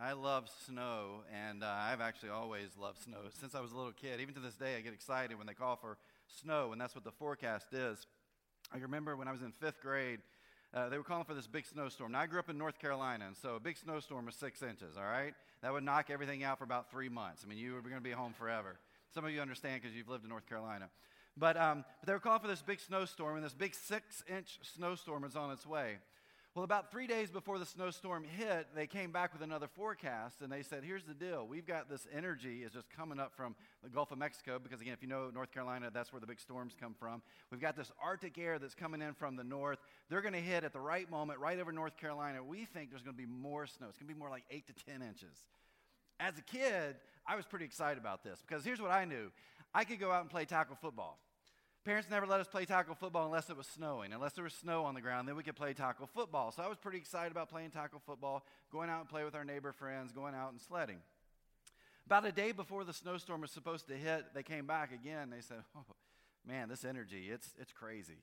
I love snow, and uh, I've actually always loved snow since I was a little kid. Even to this day, I get excited when they call for snow, and that's what the forecast is. I remember when I was in fifth grade, uh, they were calling for this big snowstorm. Now, I grew up in North Carolina, and so a big snowstorm was six inches, all right? That would knock everything out for about three months. I mean, you were going to be home forever. Some of you understand because you've lived in North Carolina. But, um, but they were calling for this big snowstorm, and this big six inch snowstorm is on its way. Well, about three days before the snowstorm hit, they came back with another forecast and they said, Here's the deal. We've got this energy is just coming up from the Gulf of Mexico, because again, if you know North Carolina, that's where the big storms come from. We've got this Arctic air that's coming in from the north. They're going to hit at the right moment right over North Carolina. We think there's going to be more snow. It's going to be more like 8 to 10 inches. As a kid, I was pretty excited about this because here's what I knew I could go out and play tackle football. Parents never let us play tackle football unless it was snowing. Unless there was snow on the ground, then we could play tackle football. So I was pretty excited about playing tackle football, going out and play with our neighbor friends, going out and sledding. About a day before the snowstorm was supposed to hit, they came back again. They said, "Oh, man, this energy, it's, it's crazy.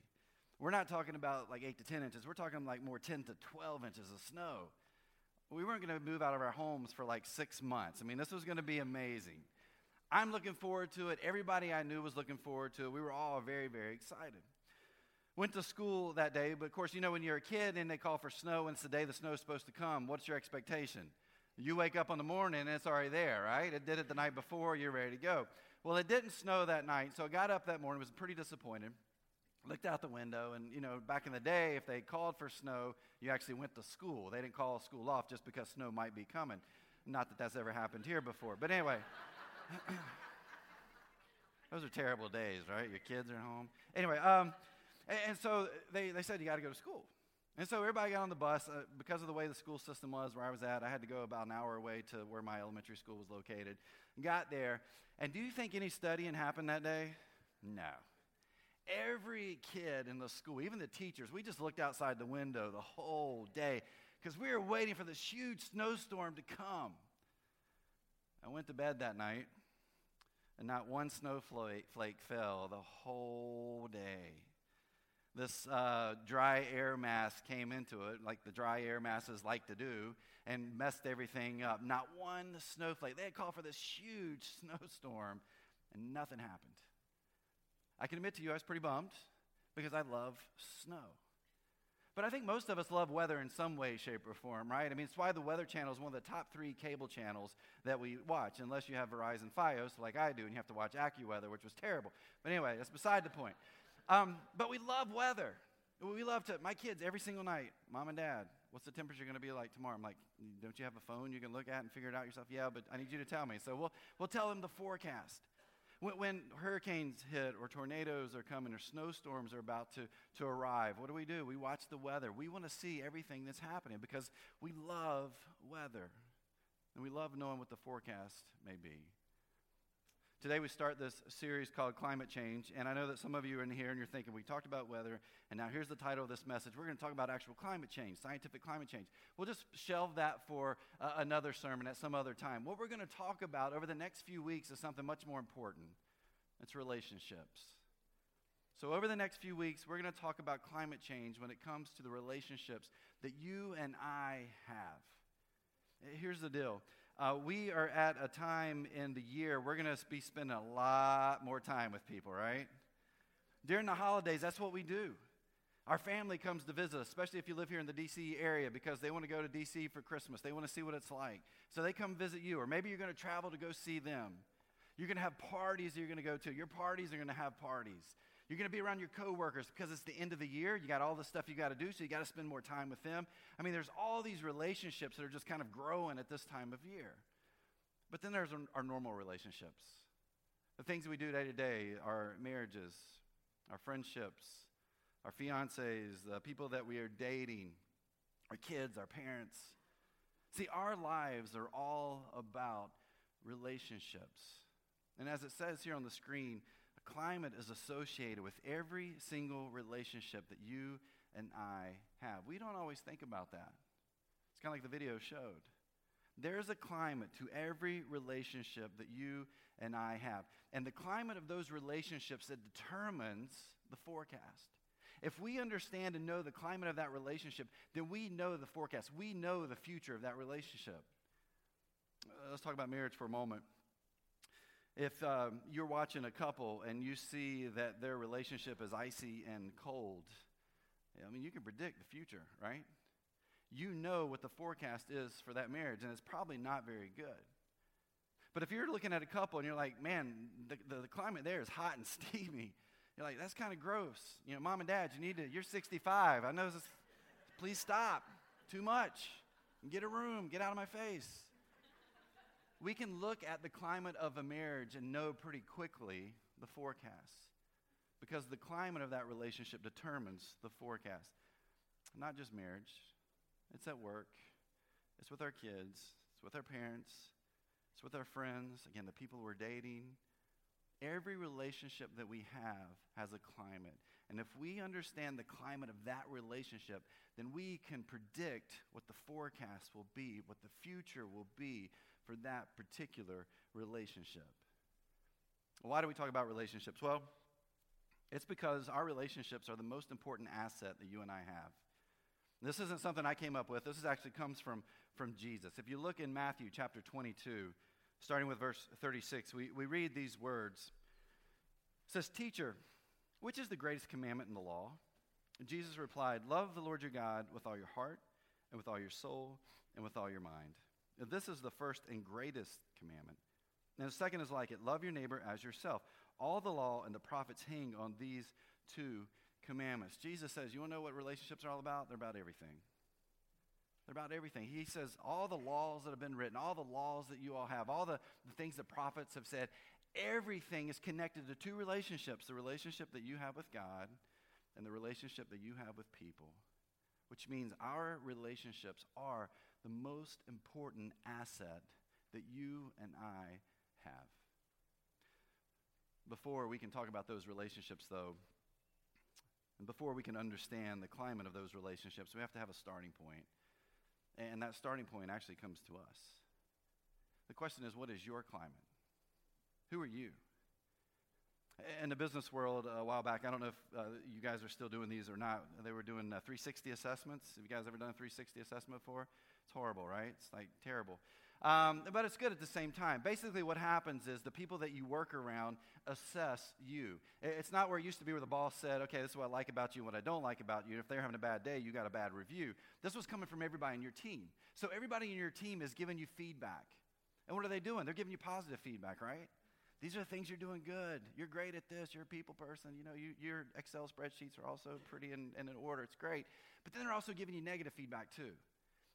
We're not talking about like 8 to 10 inches. We're talking like more 10 to 12 inches of snow. We weren't going to move out of our homes for like six months. I mean, this was going to be amazing. I'm looking forward to it. Everybody I knew was looking forward to it. We were all very, very excited. Went to school that day, but of course, you know, when you're a kid and they call for snow and it's the day the snow is supposed to come, what's your expectation? You wake up in the morning and it's already there, right? It did it the night before, you're ready to go. Well, it didn't snow that night, so I got up that morning, was pretty disappointed. Looked out the window, and you know, back in the day, if they called for snow, you actually went to school. They didn't call school off just because snow might be coming. Not that that's ever happened here before, but anyway. Those are terrible days, right? Your kids are home. Anyway, um, and, and, so they, they said, you got to go to school. And so everybody got on the bus. Uh, because of the way the school system was where I was at, I had to go about an hour away to where my elementary school was located. Got there. And do you think any studying happened that day? No. Every kid in the school, even the teachers, we just looked outside the window the whole day because we were waiting for this huge snowstorm to come. I went to bed that night, and not one snowflake fell the whole day. This uh, dry air mass came into it, like the dry air masses like to do, and messed everything up. Not one snowflake. They had called for this huge snowstorm, and nothing happened. I can admit to you, I was pretty bummed because I love snow. But I think most of us love weather in some way, shape, or form, right? I mean, it's why the Weather Channel is one of the top three cable channels that we watch, unless you have Verizon Fios like I do, and you have to watch AccuWeather, which was terrible. But anyway, that's beside the point. Um, but we love weather. We love to, my kids, every single night, mom and dad, what's the temperature going to be like tomorrow? I'm like, don't you have a phone you can look at and figure it out yourself? Yeah, but I need you to tell me. So we'll, we'll tell them the forecast. When, when, hurricanes hit or tornadoes are coming or snowstorms are about to, to arrive, what do we do? We watch the weather. We want to see everything that's happening because we love weather and we love knowing what the forecast may be. Today we start this series called Climate Change, and I know that some of you are in here and you're thinking, we talked about weather, and now here's the title of this message. We're going to talk about actual climate change, scientific climate change. We'll just shelve that for uh, another sermon at some other time. What we're going to talk about over the next few weeks is something much more important it's relationships. So, over the next few weeks, we're going to talk about climate change when it comes to the relationships that you and I have. Here's the deal uh, we are at a time in the year we're going to be spending a lot more time with people, right? During the holidays, that's what we do. Our family comes to visit us, especially if you live here in the DC area, because they want to go to DC for Christmas. They want to see what it's like. So they come visit you, or maybe you're going to travel to go see them. You're going to have parties you're going to go to. Your parties are going to have parties. You're going to be around your coworkers because it's the end of the year. You got all the stuff you got to do, so you got to spend more time with them. I mean, there's all these relationships that are just kind of growing at this time of year. But then there's our normal relationships. The things we do day to day, our marriages, our friendships, our fiancés, the people that we are dating, our kids, our parents. See, our lives are all about relationships. And as it says here on the screen, climate is associated with every single relationship that you and I have. We don't always think about that. It's kind of like the video showed. There's a climate to every relationship that you and I have. And the climate of those relationships that determines the forecast. If we understand and know the climate of that relationship, then we know the forecast. We know the future of that relationship. Uh, let's talk about marriage for a moment. If um, you're watching a couple and you see that their relationship is icy and cold, I mean, you can predict the future, right? You know what the forecast is for that marriage, and it's probably not very good. But if you're looking at a couple and you're like, man, the, the, the climate there is hot and steamy, you're like, that's kind of gross. You know, mom and dad, you need to, you're 65. I know this, please stop. Too much. Get a room. Get out of my face. We can look at the climate of a marriage and know pretty quickly the forecast because the climate of that relationship determines the forecast. Not just marriage, it's at work, it's with our kids, it's with our parents, it's with our friends, again, the people we're dating. Every relationship that we have has a climate. And if we understand the climate of that relationship, then we can predict what the forecast will be, what the future will be for that particular relationship. Why do we talk about relationships? Well, it's because our relationships are the most important asset that you and I have. This isn't something I came up with. This actually comes from, from Jesus. If you look in Matthew chapter 22, starting with verse 36, we, we read these words. It says, Teacher, which is the greatest commandment in the law? And Jesus replied, Love the Lord your God with all your heart, and with all your soul, and with all your mind. Now, this is the first and greatest commandment. And the second is like it love your neighbor as yourself. All the law and the prophets hang on these two commandments. Jesus says, You want to know what relationships are all about? They're about everything. They're about everything. He says, All the laws that have been written, all the laws that you all have, all the, the things the prophets have said, everything is connected to two relationships the relationship that you have with God and the relationship that you have with people, which means our relationships are the most important asset that you and I have. Before we can talk about those relationships, though, and before we can understand the climate of those relationships, we have to have a starting point. And that starting point actually comes to us. The question is, what is your climate? Who are you? In the business world a while back, I don't know if uh, you guys are still doing these or not. They were doing uh, 360 assessments. Have you guys ever done a 360 assessment before? It's horrible, right? It's like terrible. Um, but it's good at the same time. Basically, what happens is the people that you work around assess you. It's not where it used to be where the boss said, okay, this is what I like about you and what I don't like about you. If they're having a bad day, you got a bad review. This was coming from everybody in your team. So everybody in your team is giving you feedback. And what are they doing? They're giving you positive feedback, right? These are the things you're doing good. You're great at this. You're a people person. You know, you, your Excel spreadsheets are also pretty and in, in order. It's great. But then they're also giving you negative feedback, too.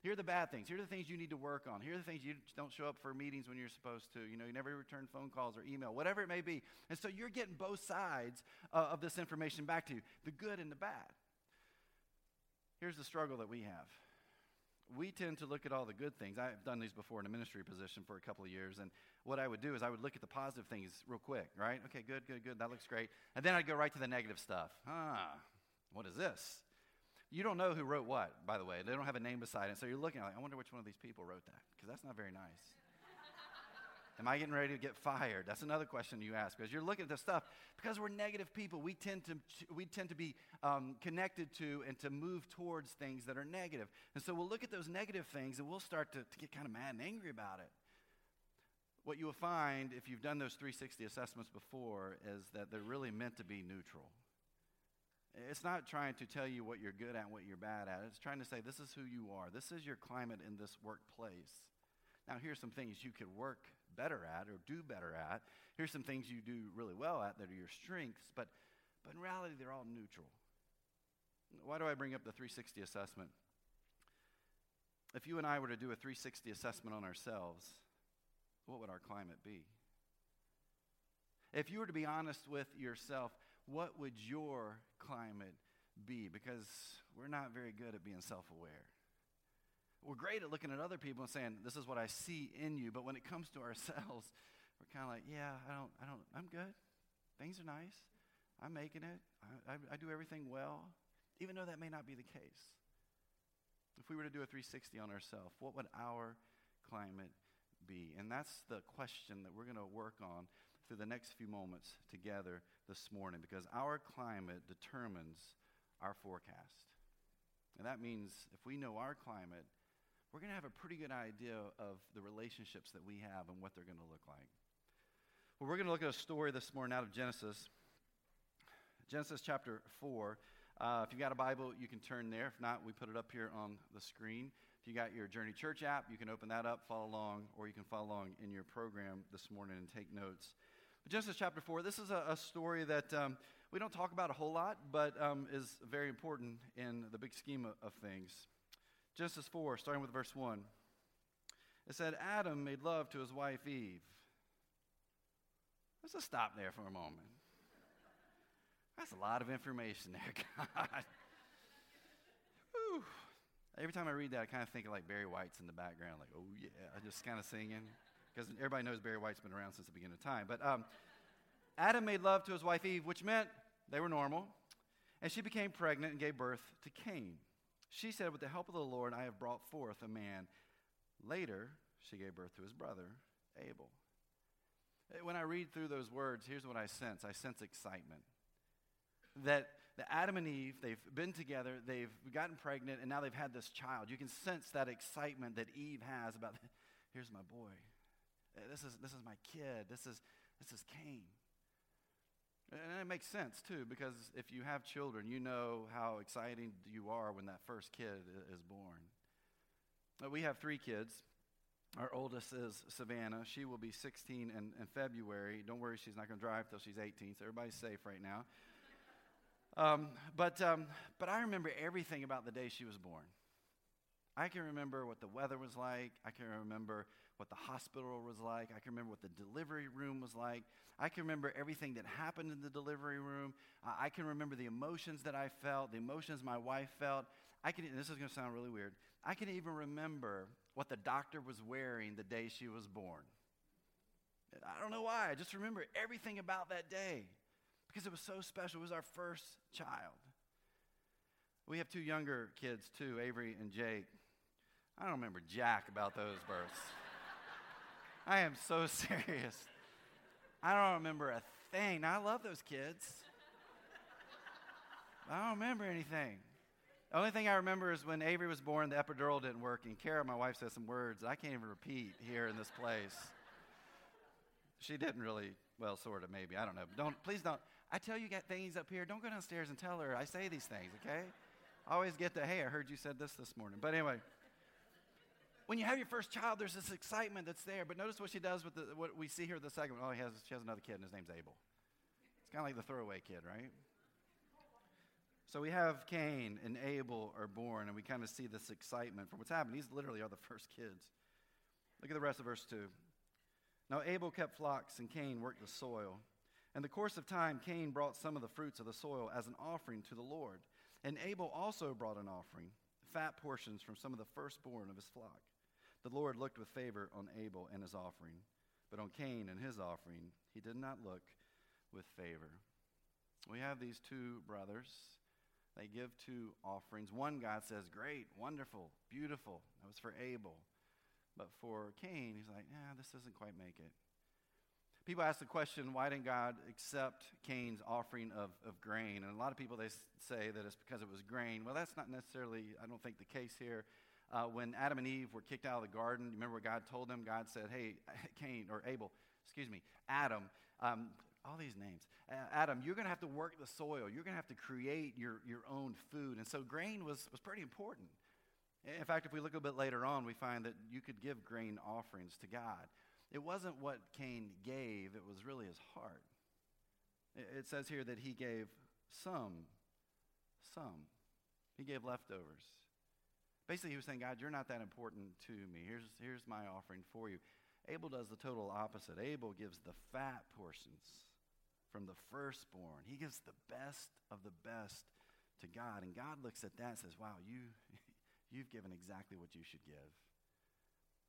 Here are the bad things. Here are the things you need to work on. Here are the things you don't show up for meetings when you're supposed to. You know, you never return phone calls or email, whatever it may be. And so you're getting both sides uh, of this information back to you the good and the bad. Here's the struggle that we have. We tend to look at all the good things. I've done these before in a ministry position for a couple of years. And what I would do is I would look at the positive things real quick, right? Okay, good, good, good. That looks great. And then I'd go right to the negative stuff. Ah, what is this? You don't know who wrote what, by the way. They don't have a name beside it. So you're looking like, I wonder which one of these people wrote that, because that's not very nice. Am I getting ready to get fired? That's another question you ask. Because you're looking at this stuff, because we're negative people, we tend to, we tend to be um, connected to and to move towards things that are negative. And so we'll look at those negative things and we'll start to, to get kind of mad and angry about it. What you will find if you've done those 360 assessments before is that they're really meant to be neutral. It's not trying to tell you what you're good at what you're bad at. It's trying to say, this is who you are. This is your climate in this workplace. Now, here's some things you could work better at or do better at. Here's some things you do really well at that are your strengths, but, but in reality, they're all neutral. Why do I bring up the 360 assessment? If you and I were to do a 360 assessment on ourselves, what would our climate be? If you were to be honest with yourself, what would your climate be? Because we're not very good at being self aware. We're great at looking at other people and saying, This is what I see in you. But when it comes to ourselves, we're kind of like, Yeah, I don't, I don't, I'm good. Things are nice. I'm making it. I, I, I do everything well, even though that may not be the case. If we were to do a 360 on ourselves, what would our climate be? And that's the question that we're going to work on through the next few moments together this morning because our climate determines our forecast. And that means if we know our climate, we're going to have a pretty good idea of the relationships that we have and what they're going to look like. Well, we're going to look at a story this morning out of Genesis, Genesis chapter 4. Uh, if you've got a Bible, you can turn there. If not, we put it up here on the screen. If you got your Journey Church app, you can open that up, follow along, or you can follow along in your program this morning and take notes. Genesis chapter 4, this is a, a story that um, we don't talk about a whole lot, but um, is very important in the big scheme of, of things. Genesis 4, starting with verse 1. It said, Adam made love to his wife Eve. Let's just stop there for a moment. That's a lot of information there, God. Every time I read that, I kind of think of like Barry White's in the background, like, oh yeah, just kind of singing. Because everybody knows Barry White's been around since the beginning of time. But um, Adam made love to his wife Eve, which meant they were normal. And she became pregnant and gave birth to Cain. She said, With the help of the Lord, I have brought forth a man. Later, she gave birth to his brother, Abel. When I read through those words, here's what I sense I sense excitement. That the Adam and Eve, they've been together, they've gotten pregnant, and now they've had this child. You can sense that excitement that Eve has about, here's my boy. This is, this is my kid. This is, this is Cain. And it makes sense, too, because if you have children, you know how exciting you are when that first kid is born. We have three kids. Our oldest is Savannah. She will be 16 in, in February. Don't worry, she's not going to drive till she's 18, so everybody's safe right now. Um, but, um, but I remember everything about the day she was born. I can remember what the weather was like. I can remember what the hospital was like. I can remember what the delivery room was like. I can remember everything that happened in the delivery room. I can remember the emotions that I felt, the emotions my wife felt. I can, this is going to sound really weird. I can even remember what the doctor was wearing the day she was born. I don't know why. I just remember everything about that day because it was so special. It was our first child. We have two younger kids too, Avery and Jake. I don't remember jack about those births. I am so serious. I don't remember a thing. I love those kids. I don't remember anything. The only thing I remember is when Avery was born, the epidural didn't work, and Kara, my wife, said some words I can't even repeat here in this place. She didn't really, well, sort of, maybe. I don't know. Don't, please don't. I tell you, got things up here. Don't go downstairs and tell her I say these things, okay? I always get the, hey, I heard you said this this morning. But anyway, when you have your first child, there's this excitement that's there. But notice what she does with the, what we see here the second one. Oh, he has, she has another kid, and his name's Abel. It's kind of like the throwaway kid, right? So we have Cain and Abel are born, and we kind of see this excitement for what's happened. These literally are the first kids. Look at the rest of verse 2. Now Abel kept flocks, and Cain worked the soil. In the course of time, Cain brought some of the fruits of the soil as an offering to the Lord. And Abel also brought an offering, fat portions from some of the firstborn of his flock. The Lord looked with favor on Abel and his offering, but on Cain and his offering, he did not look with favor. We have these two brothers they give two offerings. One, God says, Great, wonderful, beautiful. That was for Abel. But for Cain, he's like, Yeah, this doesn't quite make it. People ask the question, why didn't God accept Cain's offering of, of grain? And a lot of people, they say that it's because it was grain. Well, that's not necessarily, I don't think, the case here. Uh, when Adam and Eve were kicked out of the garden, you remember what God told them? God said, hey, Cain, or Abel, excuse me, Adam, um, all these names. Adam, you're going to have to work the soil. You're going to have to create your, your own food. And so grain was, was pretty important. In fact, if we look a bit later on, we find that you could give grain offerings to God. It wasn't what Cain gave, it was really his heart. It says here that he gave some, some. He gave leftovers. Basically, he was saying, God, you're not that important to me. Here's, here's my offering for you. Abel does the total opposite. Abel gives the fat portions from the firstborn. He gives the best of the best to God. And God looks at that and says, Wow, you, you've given exactly what you should give.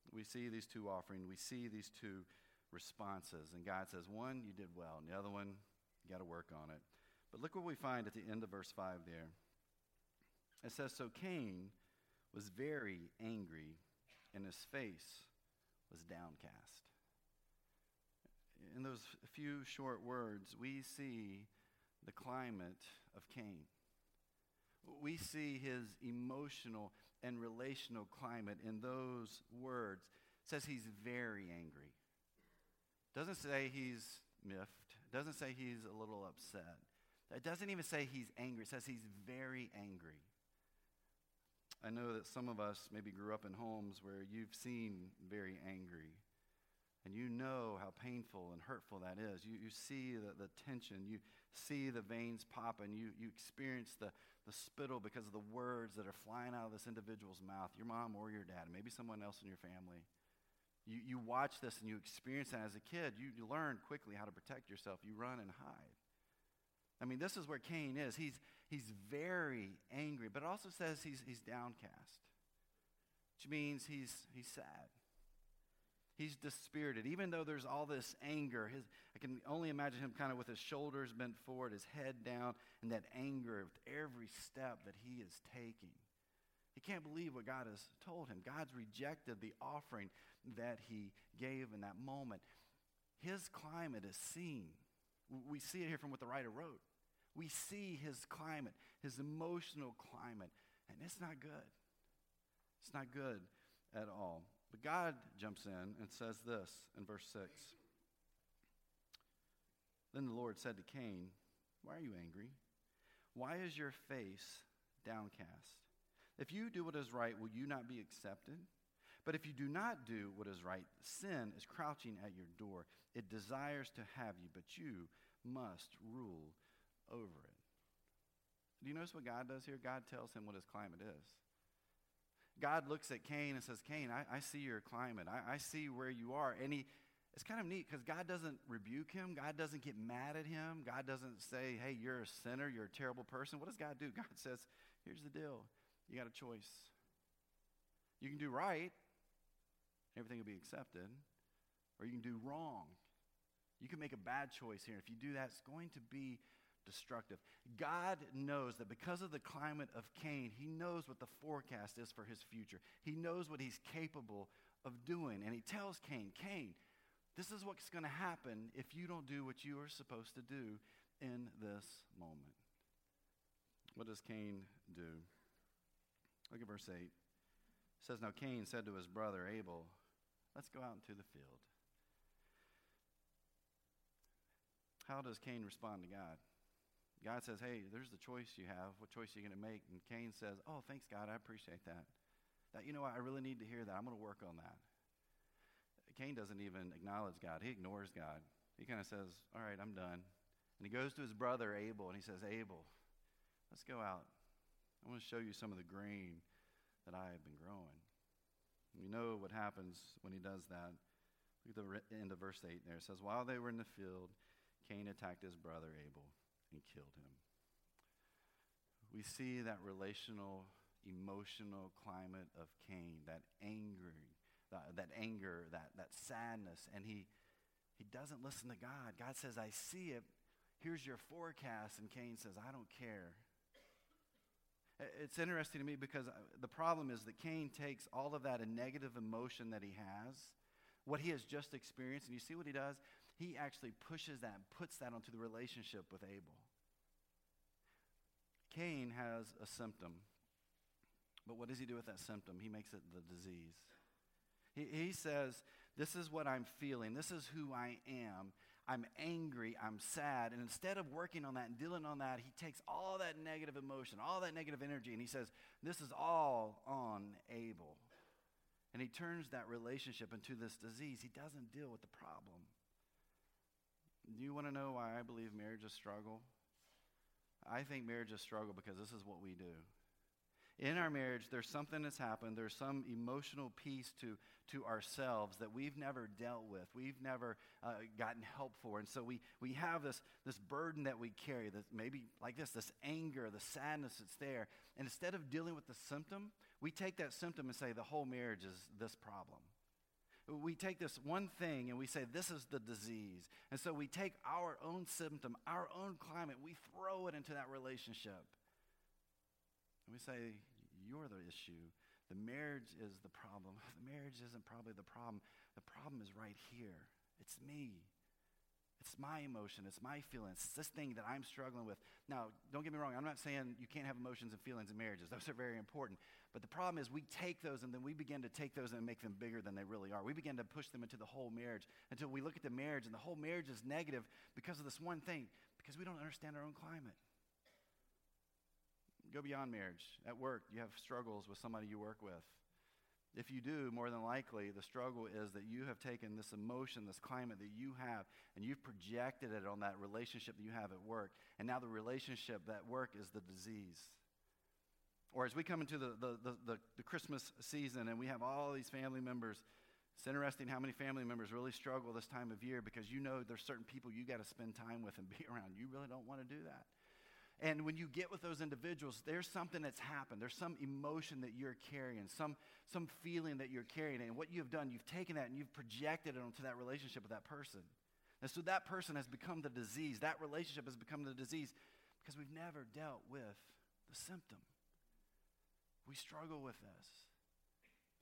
We see these two offerings, we see these two responses. And God says, One, you did well, and the other one, you got to work on it. But look what we find at the end of verse 5 there. It says, So Cain was very angry, and his face was downcast in those few short words, we see the climate of Cain. We see his emotional and relational climate in those words says he's very angry. Doesn't say he's miffed. Doesn't say he's a little upset. It doesn't even say he's angry. It says he's very angry. I know that some of us maybe grew up in homes where you've seen very angry. And you know how painful and hurtful that is. You, you see the, the tension. You see the veins popping. You, you experience the, the spittle because of the words that are flying out of this individual's mouth, your mom or your dad, maybe someone else in your family. You, you watch this and you experience that as a kid. You, you learn quickly how to protect yourself. You run and hide. I mean, this is where Cain is. He's, he's very angry, but it also says he's, he's downcast, which means he's, he's sad. He's dispirited. Even though there's all this anger, his, I can only imagine him kind of with his shoulders bent forward, his head down, and that anger with every step that he is taking. He can't believe what God has told him. God's rejected the offering that he gave in that moment. His climate is seen. We see it here from what the writer wrote. We see his climate, his emotional climate, and it's not good. It's not good at all. But God jumps in and says this in verse 6. Then the Lord said to Cain, Why are you angry? Why is your face downcast? If you do what is right, will you not be accepted? But if you do not do what is right, sin is crouching at your door. It desires to have you, but you must rule over it. Do you notice what God does here? God tells him what his climate is. God looks at Cain and says, Cain, I, I see your climate. I, I see where you are. And he, it's kind of neat because God doesn't rebuke him. God doesn't get mad at him. God doesn't say, hey, you're a sinner. You're a terrible person. What does God do? God says, here's the deal. You got a choice. You can do right, everything will be accepted, or you can do wrong. You can make a bad choice here. If you do that, it's going to be destructive. God knows that because of the climate of Cain, he knows what the forecast is for his future. He knows what he's capable of doing. And he tells Cain, Cain, this is what's going to happen if you don't do what you are supposed to do in this moment. What does Cain do? Look at verse 8. It says, Now Cain said to his brother Abel, Let's go out into the field. How does Cain respond to God? God says, Hey, there's the choice you have. What choice are you going to make? And Cain says, Oh, thanks, God. I appreciate that. That, you know what? I really need to hear that. I'm going to work on that. Cain doesn't even acknowledge God, he ignores God. He kind of says, All right, I'm done. And he goes to his brother Abel and he says, Abel, let's go out. I want to show you some of the grain that I have been growing. You know what happens when he does that. Look at the end of verse 8 there. It says, While they were in the field, Cain attacked his brother Abel and killed him. We see that relational, emotional climate of Cain, that angry, that, that anger, that, that sadness, and he, he doesn't listen to God. God says, I see it. Here's your forecast. And Cain says, I don't care. It's interesting to me because uh, the problem is that Cain takes all of that negative emotion that he has, what he has just experienced, and you see what he does? he actually pushes that puts that onto the relationship with Abel. Cain has a symptom, but what does he do with that symptom? He makes it the disease. He, he says, This is what I'm feeling, this is who I am. I'm angry, I'm sad. And instead of working on that and dealing on that, he takes all that negative emotion, all that negative energy, and he says, This is all on Abel. And he turns that relationship into this disease. He doesn't deal with the problem. Do you want to know why I believe marriage is struggle? I think marriage is struggle because this is what we do. In our marriage, there's something that's happened. There's some emotional piece to, to ourselves that we've never dealt with. We've never uh, gotten help for. And so we, we have this, this burden that we carry, that maybe like this, this anger, the sadness that's there. And instead of dealing with the symptom, we take that symptom and say the whole marriage is this problem we take this one thing and we say, this is the disease. And so we take our own symptom, our own climate, we throw it into that relationship. And we say, you're the issue. The marriage is the problem. The marriage isn't probably the problem. The problem is right here. It's me. It's my emotion. It's my feelings. It's this thing that I'm struggling with. Now, don't get me wrong. I'm not saying you can't have emotions and feelings in marriages. Those are very important. But the problem is we take those and then we begin to take those and make them bigger than they really are. We begin to push them into the whole marriage until we look at the marriage and the whole marriage is negative because of this one thing, because we don't understand our own climate. Go beyond marriage. At work, you have struggles with somebody you work with. If you do, more than likely, the struggle is that you have taken this emotion, this climate that you have, and you've projected it on that relationship that you have at work. And now the relationship, that work, is the disease. Or as we come into the, the, the, the, the Christmas season and we have all these family members, it's interesting how many family members really struggle this time of year because you know there's certain people you got to spend time with and be around. You really don't want to do that. And when you get with those individuals, there's something that's happened. There's some emotion that you're carrying, some, some feeling that you're carrying. And what you've done, you've taken that and you've projected it onto that relationship with that person. And so that person has become the disease. That relationship has become the disease because we've never dealt with the symptom. We struggle with this.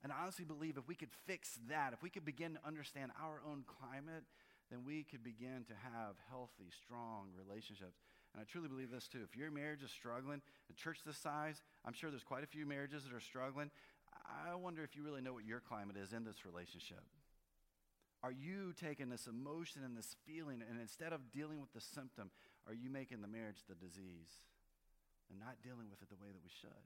And I honestly believe if we could fix that, if we could begin to understand our own climate, then we could begin to have healthy, strong relationships. And I truly believe this too. If your marriage is struggling, a church this size, I'm sure there's quite a few marriages that are struggling. I wonder if you really know what your climate is in this relationship. Are you taking this emotion and this feeling, and instead of dealing with the symptom, are you making the marriage the disease and not dealing with it the way that we should?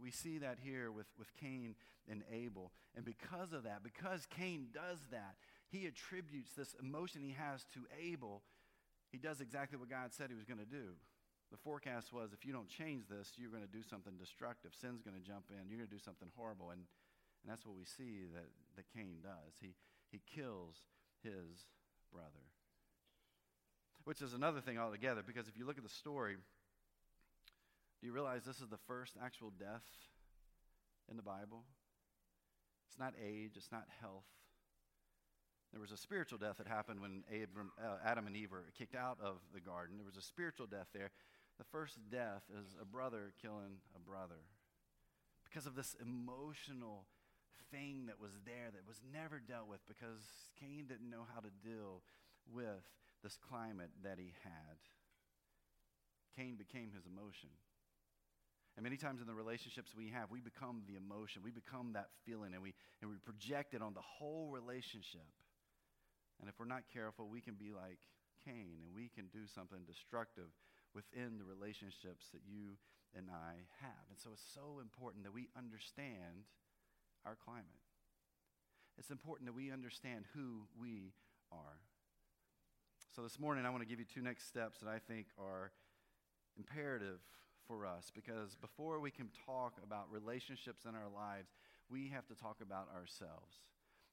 We see that here with, with Cain and Abel. And because of that, because Cain does that, he attributes this emotion he has to Abel he does exactly what God said he was going to do. The forecast was if you don't change this, you're going to do something destructive. Sin's going to jump in. You're going to do something horrible. And, and that's what we see that, that Cain does. He, he kills his brother. Which is another thing altogether, because if you look at the story, do you realize this is the first actual death in the Bible? It's not age, it's not health, there was a spiritual death that happened when Abram, uh, Adam and Eve were kicked out of the garden. There was a spiritual death there. The first death is a brother killing a brother because of this emotional thing that was there that was never dealt with because Cain didn't know how to deal with this climate that he had. Cain became his emotion. And many times in the relationships we have, we become the emotion. We become that feeling and we, and we project it on the whole relationship. And if we're not careful, we can be like Cain and we can do something destructive within the relationships that you and I have. And so it's so important that we understand our climate. It's important that we understand who we are. So this morning, I want to give you two next steps that I think are imperative for us because before we can talk about relationships in our lives, we have to talk about ourselves.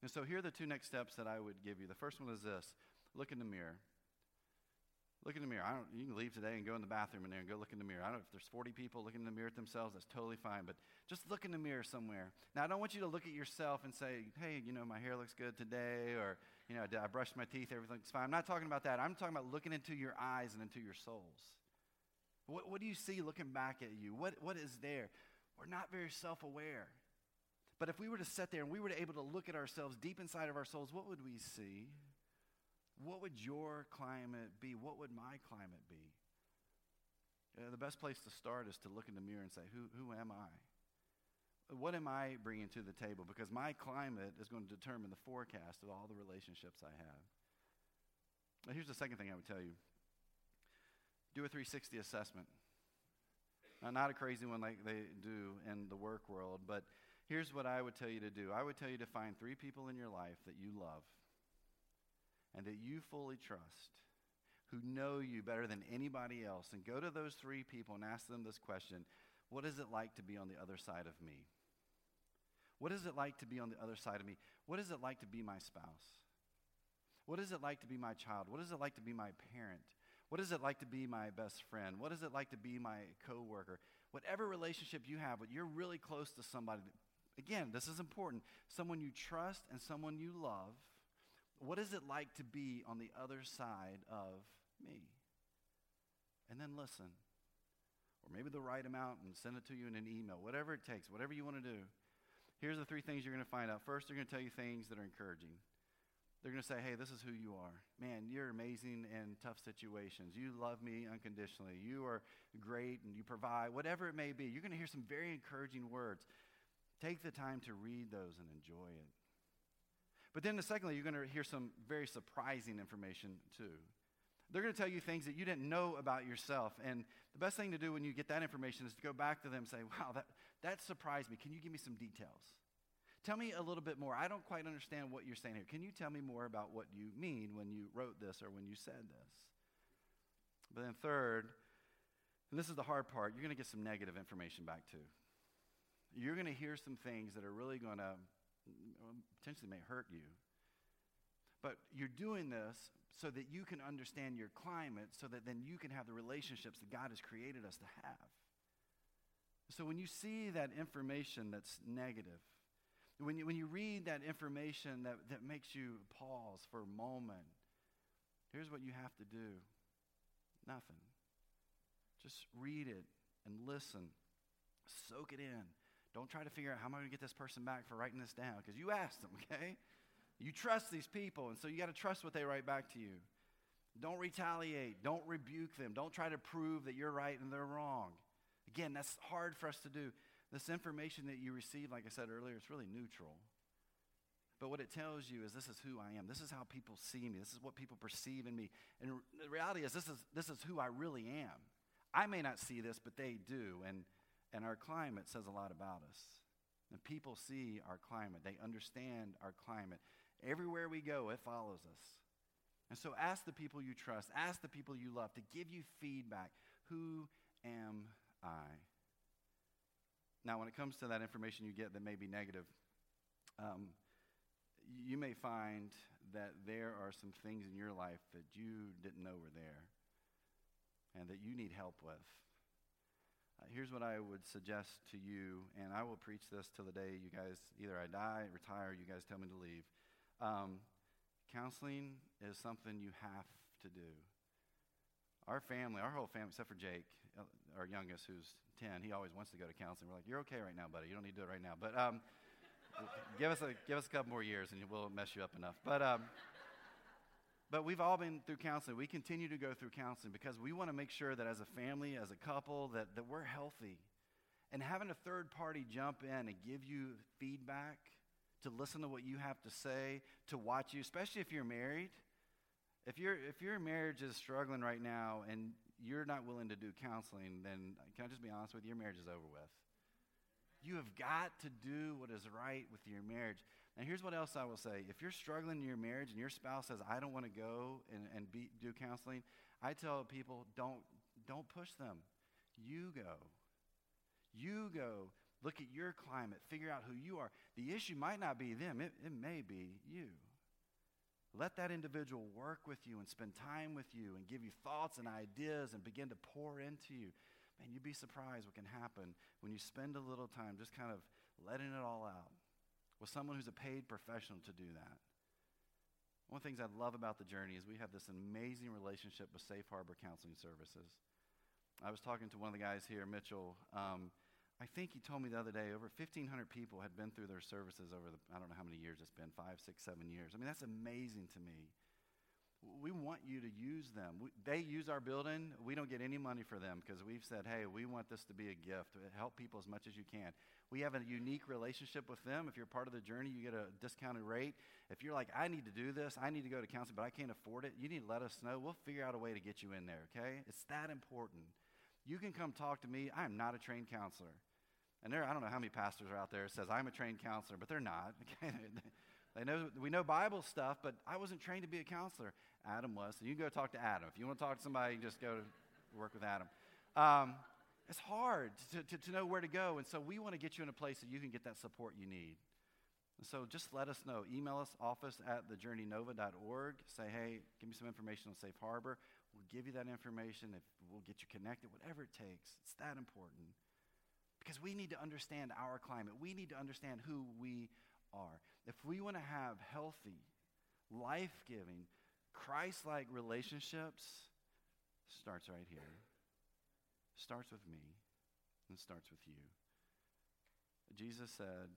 And so here are the two next steps that I would give you. The first one is this look in the mirror. Look in the mirror. I don't, you can leave today and go in the bathroom in there and go look in the mirror. I don't know if there's 40 people looking in the mirror at themselves, that's totally fine, but just look in the mirror somewhere. Now, I don't want you to look at yourself and say, hey, you know, my hair looks good today, or, you know, I brushed my teeth, everything's fine. I'm not talking about that. I'm talking about looking into your eyes and into your souls. What, what do you see looking back at you? What, what is there? We're not very self aware. But if we were to sit there and we were able to look at ourselves deep inside of our souls, what would we see? What would your climate be? What would my climate be? Uh, the best place to start is to look in the mirror and say, who, who am I? What am I bringing to the table? Because my climate is going to determine the forecast of all the relationships I have. Now, here's the second thing I would tell you do a 360 assessment. Now, not a crazy one like they do in the work world, but Here's what I would tell you to do I would tell you to find three people in your life that you love and that you fully trust, who know you better than anybody else, and go to those three people and ask them this question What is it like to be on the other side of me? What is it like to be on the other side of me? What is it like to be my spouse? What is it like to be my child? What is it like to be my parent? What is it like to be my best friend? What is it like to be my coworker? Whatever relationship you have, but you're really close to somebody Again, this is important. Someone you trust and someone you love. What is it like to be on the other side of me? And then listen. Or maybe they'll write them out and send it to you in an email, whatever it takes, whatever you want to do. Here's the three things you're going to find out. First, they're going to tell you things that are encouraging. They're going to say, hey, this is who you are. Man, you're amazing in tough situations. You love me unconditionally. You are great and you provide, whatever it may be. You're going to hear some very encouraging words. Take the time to read those and enjoy it. But then, secondly, you're going to hear some very surprising information too. They're going to tell you things that you didn't know about yourself. And the best thing to do when you get that information is to go back to them and say, wow, that, that surprised me. Can you give me some details? Tell me a little bit more. I don't quite understand what you're saying here. Can you tell me more about what you mean when you wrote this or when you said this? But then, third, and this is the hard part, you're going to get some negative information back too. You're going to hear some things that are really going to potentially may hurt you. But you're doing this so that you can understand your climate, so that then you can have the relationships that God has created us to have. So when you see that information that's negative, when you, when you read that information that, that makes you pause for a moment, here's what you have to do nothing. Just read it and listen. Soak it in. Don't try to figure out how am I going to get this person back for writing this down because you asked them, okay? You trust these people, and so you got to trust what they write back to you. Don't retaliate. Don't rebuke them. Don't try to prove that you're right and they're wrong. Again, that's hard for us to do. This information that you receive, like I said earlier, it's really neutral. But what it tells you is this is who I am. This is how people see me. This is what people perceive in me. And the reality is this is, this is who I really am. I may not see this, but they do. And, and our climate says a lot about us. And people see our climate. They understand our climate. Everywhere we go, it follows us. And so ask the people you trust, ask the people you love to give you feedback. Who am I? Now, when it comes to that information you get that may be negative, um, you may find that there are some things in your life that you didn't know were there and that you need help with. Uh, here's what I would suggest to you, and I will preach this till the day you guys either I die, retire, you guys tell me to leave. Um, counseling is something you have to do. Our family, our whole family, except for Jake, uh, our youngest, who's 10, he always wants to go to counseling. We're like, you're okay right now, buddy. You don't need to do it right now. But um, give, us a, give us a couple more years and we'll mess you up enough. But, um, but we've all been through counseling. We continue to go through counseling because we want to make sure that as a family, as a couple, that, that we're healthy. And having a third party jump in and give you feedback, to listen to what you have to say, to watch you, especially if you're married. If, you if your marriage is struggling right now and you're not willing to do counseling, then can I just be honest with you? Your marriage is over with. You have got to do what is right with your marriage. And here's what else I will say. If you're struggling in your marriage and your spouse says, I don't want to go and, and be, do counseling, I tell people, don't, don't push them. You go. You go. Look at your climate. Figure out who you are. The issue might not be them, it, it may be you. Let that individual work with you and spend time with you and give you thoughts and ideas and begin to pour into you. Man, you'd be surprised what can happen when you spend a little time just kind of letting it all out with someone who's a paid professional to do that. One of the things I love about the journey is we have this amazing relationship with Safe Harbor Counseling Services. I was talking to one of the guys here, Mitchell. Um, I think he told me the other day over 1,500 people had been through their services over the, I don't know how many years it's been, five, six, seven years. I mean, that's amazing to me. We want you to use them. We, they use our building. We don't get any money for them because we've said, hey, we want this to be a gift. Help people as much as you can. We have a unique relationship with them. If you're part of the journey, you get a discounted rate. If you're like, I need to do this, I need to go to counseling, but I can't afford it, you need to let us know. We'll figure out a way to get you in there, okay? It's that important. You can come talk to me. I am not a trained counselor. And there, I don't know how many pastors are out there says I'm a trained counselor, but they're not. Okay? they know we know Bible stuff, but I wasn't trained to be a counselor. Adam was, so you can go talk to Adam. If you want to talk to somebody, just go to work with Adam. Um, it's hard to, to, to know where to go, and so we want to get you in a place that you can get that support you need. And so just let us know. Email us, office at thejourneynova.org. Say, hey, give me some information on Safe Harbor. We'll give you that information. If we'll get you connected, whatever it takes. It's that important. Because we need to understand our climate. We need to understand who we are. If we want to have healthy, life giving, Christ like relationships, starts right here. Starts with me and starts with you. Jesus said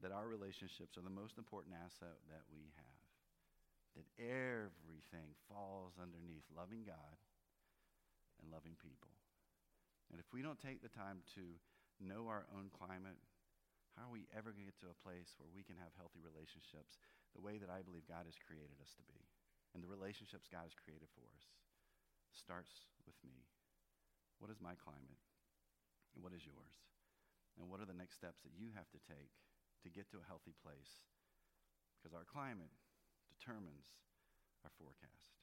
that our relationships are the most important asset that we have. that everything falls underneath loving God and loving people. And if we don't take the time to know our own climate, how are we ever going to get to a place where we can have healthy relationships the way that I believe God has created us to be? And the relationships God has created for us starts with me. What is my climate? And what is yours? And what are the next steps that you have to take to get to a healthy place? Because our climate determines our forecast.